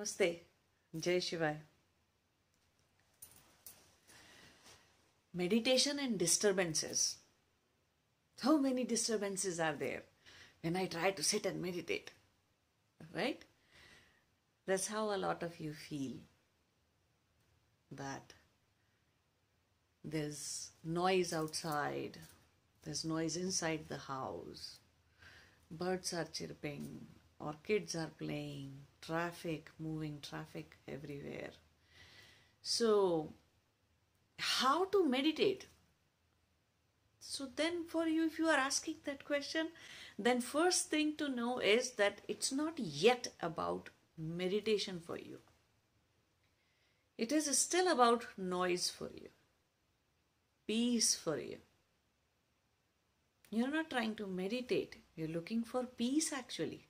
Namaste. Jai Shivai. Meditation and disturbances. How many disturbances are there when I try to sit and meditate? Right? That's how a lot of you feel that there's noise outside, there's noise inside the house, birds are chirping, or kids are playing, traffic, moving traffic everywhere. So, how to meditate? So, then for you, if you are asking that question, then first thing to know is that it's not yet about meditation for you. It is still about noise for you, peace for you. You're not trying to meditate, you're looking for peace actually.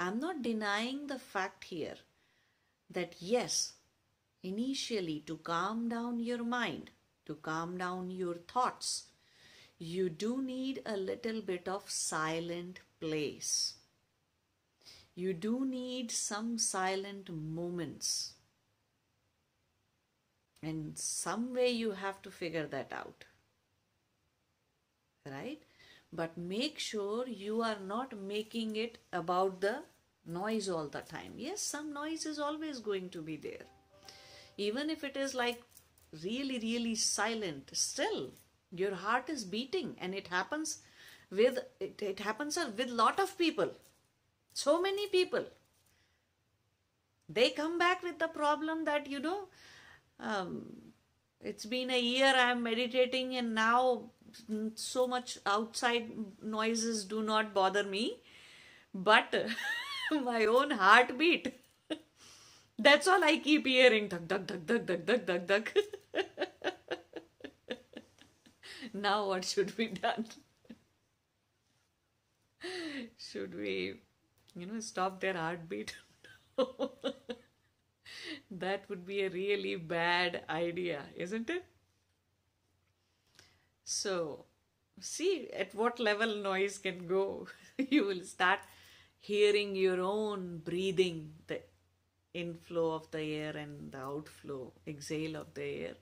I'm not denying the fact here that yes, initially to calm down your mind, to calm down your thoughts, you do need a little bit of silent place. You do need some silent moments. And some way you have to figure that out. Right? But make sure you are not making it about the noise all the time. Yes, some noise is always going to be there. Even if it is like really, really silent, still your heart is beating and it happens with it, it happens with lot of people so many people they come back with the problem that you know um, it's been a year i am meditating and now so much outside noises do not bother me, but my own heartbeat. That's all I keep hearing. Duck, duck, duck, duck, duck, duck, duck, duck. now what should be done? should we, you know, stop their heartbeat? that would be a really bad idea, isn't it? So see at what level noise can go you will start hearing your own breathing the inflow of the air and the outflow exhale of the air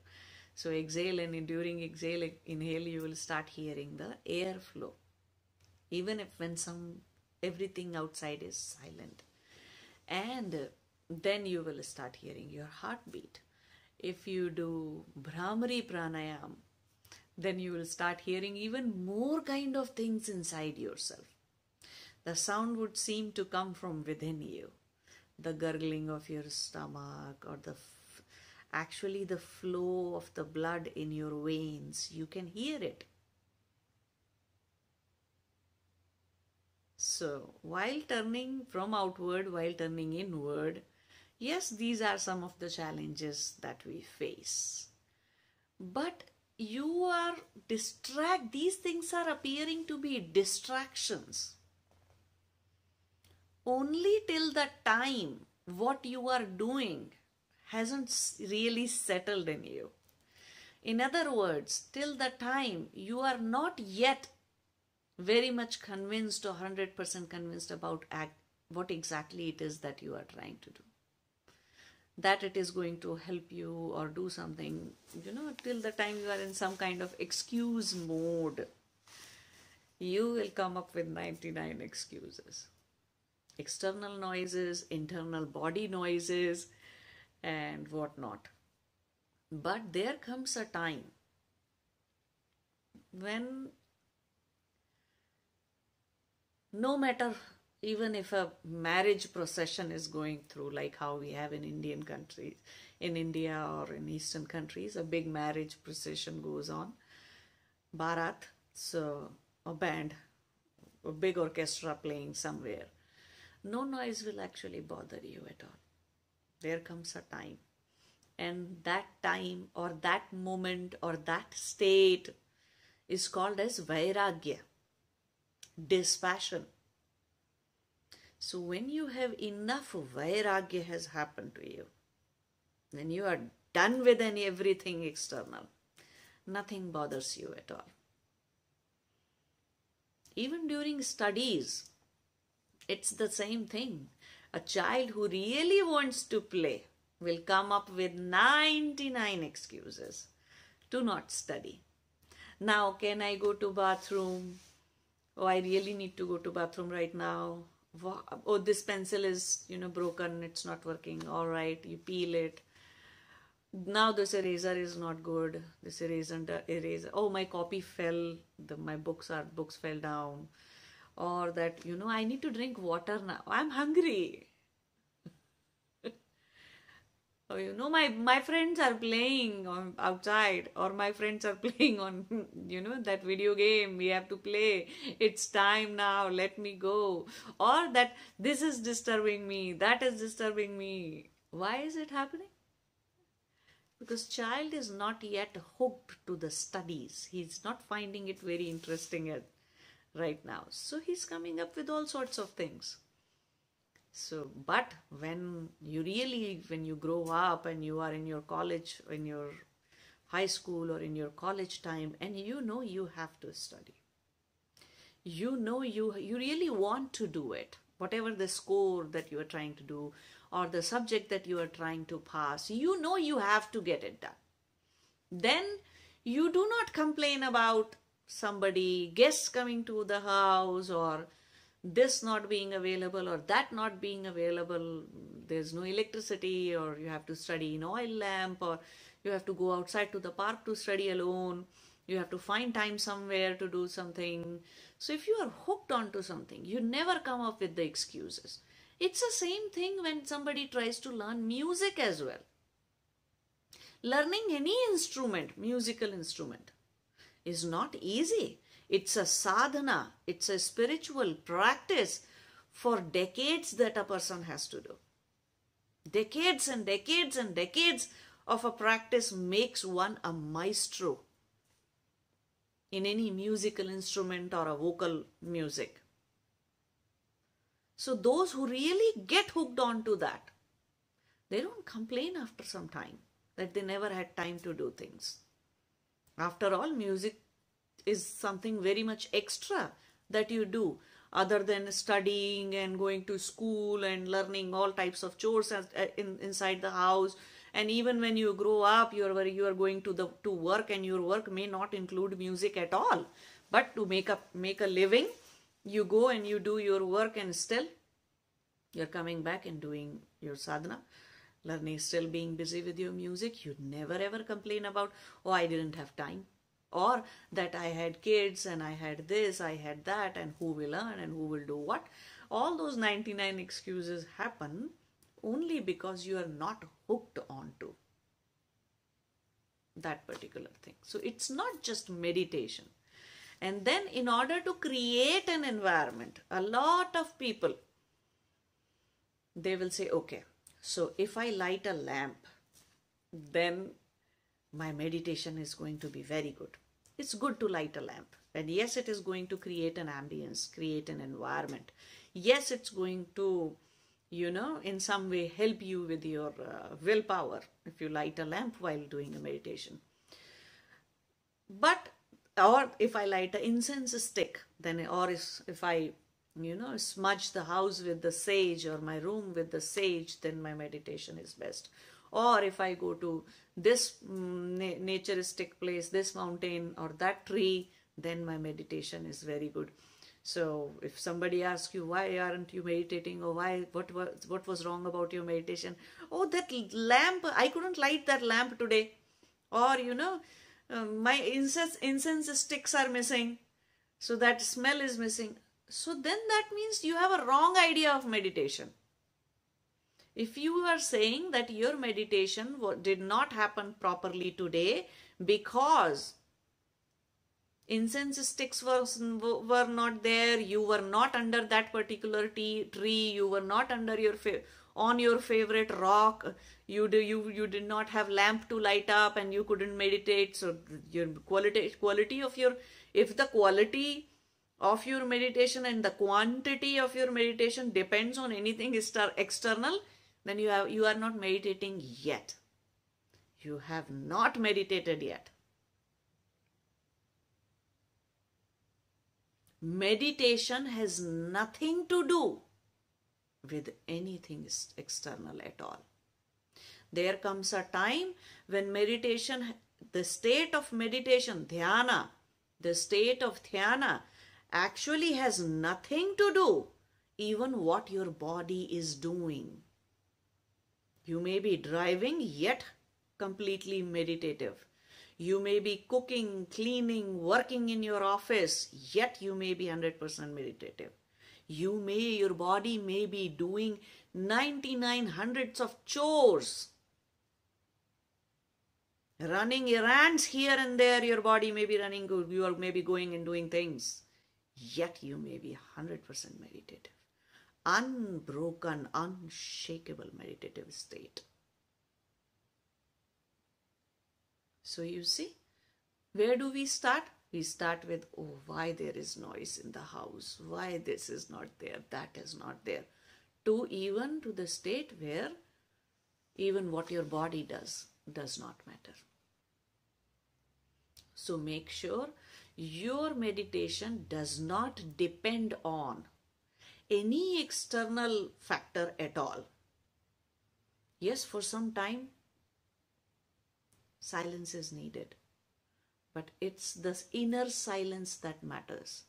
so exhale and during exhale, inhale, you will start hearing the air flow. Even if when some everything outside is silent. And then you will start hearing your heartbeat. If you do Bhramari Pranayam, then you will start hearing even more kind of things inside yourself. The sound would seem to come from within you. The gurgling of your stomach or the actually the flow of the blood in your veins. You can hear it. So, while turning from outward, while turning inward, yes, these are some of the challenges that we face. But you are distract, these things are appearing to be distractions. Only till the time what you are doing hasn't really settled in you. In other words, till the time you are not yet very much convinced or 100% convinced about act, what exactly it is that you are trying to do. That it is going to help you or do something, you know, till the time you are in some kind of excuse mode, you will come up with 99 excuses. External noises, internal body noises, and whatnot. But there comes a time when no matter even if a marriage procession is going through like how we have in indian countries in india or in eastern countries a big marriage procession goes on. Barat so a band a big orchestra playing somewhere. No noise will actually bother you at all. There comes a time. And that time or that moment or that state is called as vairagya dispassion so when you have enough vairagya has happened to you when you are done with any everything external nothing bothers you at all even during studies it's the same thing A child who really wants to play will come up with 99 excuses to not study. Now, can I go to bathroom? Oh, I really need to go to bathroom right now. Oh, this pencil is, you know, broken. It's not working. All right, you peel it. Now this eraser is not good. This eraser, eraser. Oh, my copy fell. The, my books are books fell down. Or that, you know, I need to drink water now. I'm hungry. Oh, you know, my my friends are playing on outside, or my friends are playing on, you know, that video game. We have to play. It's time now. Let me go. Or that this is disturbing me. That is disturbing me. Why is it happening? Because child is not yet hooked to the studies. He's not finding it very interesting at right now. So he's coming up with all sorts of things so but when you really when you grow up and you are in your college in your high school or in your college time and you know you have to study. You know you you really want to do it. Whatever the score that you are trying to do or the subject that you are trying to pass you know you have to get it done. Then you do not complain about somebody guests coming to the house or this not being available or that not being available there's no electricity or you have to study in oil lamp or you have to go outside to the park to study alone. You have to find time somewhere to do something. So if you are hooked onto something you never come up with the excuses. It's the same thing when somebody tries to learn music as well. Learning any instrument musical instrument is not easy it's a sadhana, it's a spiritual practice for decades that a person has to do. Decades and decades and decades of a practice makes one a maestro in any musical instrument or a vocal music. So those who really get hooked onto that, they don't complain after some time that they never had time to do things. After all, music is something very much extra that you do other than studying and going to school and learning all types of chores as, uh, in, inside the house. And even when you grow up you are you are going to the to work and your work may not include music at all. But to make up make a living you go and you do your work and still you're coming back and doing your sadhana. Learning still being busy with your music you never ever complain about oh i didn't have time or that I had kids and I had this, I had that, and who will earn and who will do what. All those 99 excuses happen only because you are not hooked onto that particular thing. So it's not just meditation. And then, in order to create an environment, a lot of people they will say, okay, so if I light a lamp, then my meditation is going to be very good. It's good to light a lamp. And yes, it is going to create an ambience, create an environment. Yes, it's going to, you know, in some way help you with your uh, willpower if you light a lamp while doing a meditation. But, or if I light an incense stick, then, or if, if I you know, smudge the house with the sage or my room with the sage, then my meditation is best or if I go to this mm, na- naturistic place, this mountain or that tree, then my meditation is very good. So if somebody asks you why aren't you meditating or why what was what was wrong about your meditation? Oh, that lamp I couldn't light that lamp today, or you know, uh, my incense incense sticks are missing, so that smell is missing. So then that means you have a wrong idea of meditation. If you are saying that your meditation did not happen properly today because incense sticks were not there, you were not under that particular tree, you were not under your on your favorite rock, you do you you did not have lamp to light up and you couldn't meditate. So your quality quality of your if the quality of your meditation and the quantity of your meditation depends on anything external then you have you are not meditating yet you have not meditated yet meditation has nothing to do with anything external at all. There comes a time when meditation, the state of meditation, dhyana, the state of dhyana actually has nothing to do even what your body is doing. You may be driving yet completely meditative. You may be cooking, cleaning, working in your office, yet you may be 100% meditative. You may, your body may be doing 99 hundreds of chores. Running errands here and there, your body may be running, you are maybe going and doing things. Yet you may be 100% meditative. Unbroken, unshakable meditative state. So you see, where do we start? We start with, oh, why there is noise in the house, why this is not there, that is not there, to even to the state where even what your body does does not matter. So make sure your meditation does not depend on any external factor at all. Yes, for some time silence is needed. But it's the inner silence that matters.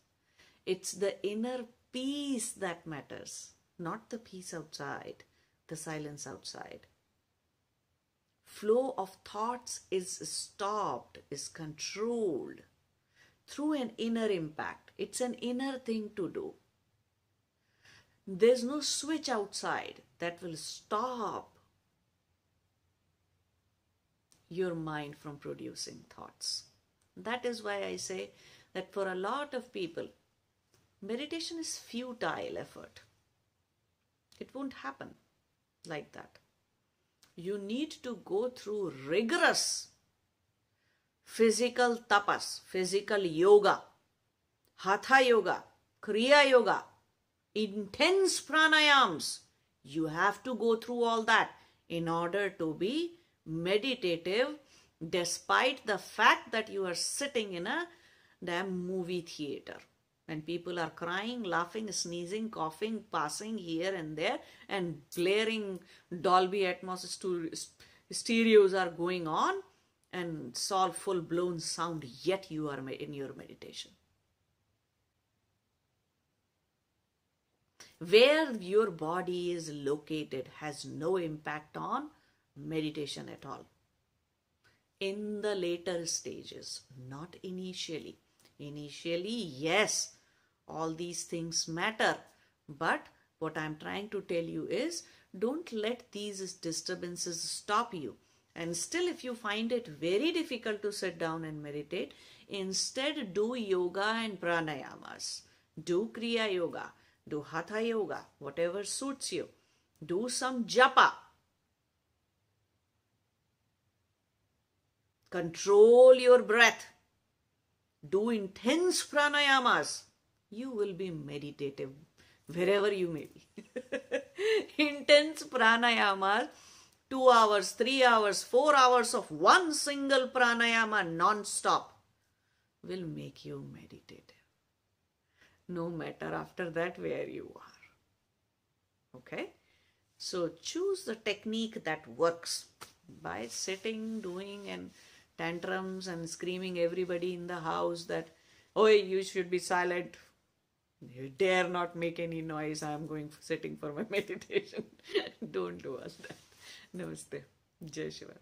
It's the inner peace that matters, not the peace outside, the silence outside. Flow of thoughts is stopped, is controlled through an inner impact. It's an inner thing to do. There's no switch outside that will stop your mind from producing thoughts. That is why I say that for a lot of people, meditation is futile effort. It won't happen like that. You need to go through rigorous physical tapas, physical yoga, hatha yoga, kriya yoga, intense pranayams. You have to go through all that in order to be meditative despite the fact that you are sitting in a damn movie theater when people are crying, laughing, sneezing, coughing, passing here and there, and blaring Dolby Atmos stereos are going on, and it's all full blown sound, yet you are in your meditation. Where your body is located has no impact on meditation at all. In the later stages, not initially. Initially, yes, all these things matter. But what I'm trying to tell you is don't let these disturbances stop you. And still, if you find it very difficult to sit down and meditate, instead do yoga and pranayamas. Do Kriya Yoga, do Hatha Yoga, whatever suits you. Do some japa, Control your breath. Do intense pranayamas. You will be meditative wherever you may be. intense pranayamas, two hours, three hours, four hours of one single pranayama non-stop will make you meditative. No matter after that where you are. Okay? So choose the technique that works by sitting, doing and tantrums and screaming everybody in the house that, oh, you should be silent. You dare not make any noise. I am going sitting for my meditation. Don't do us that. Namaste. Jai Shiva.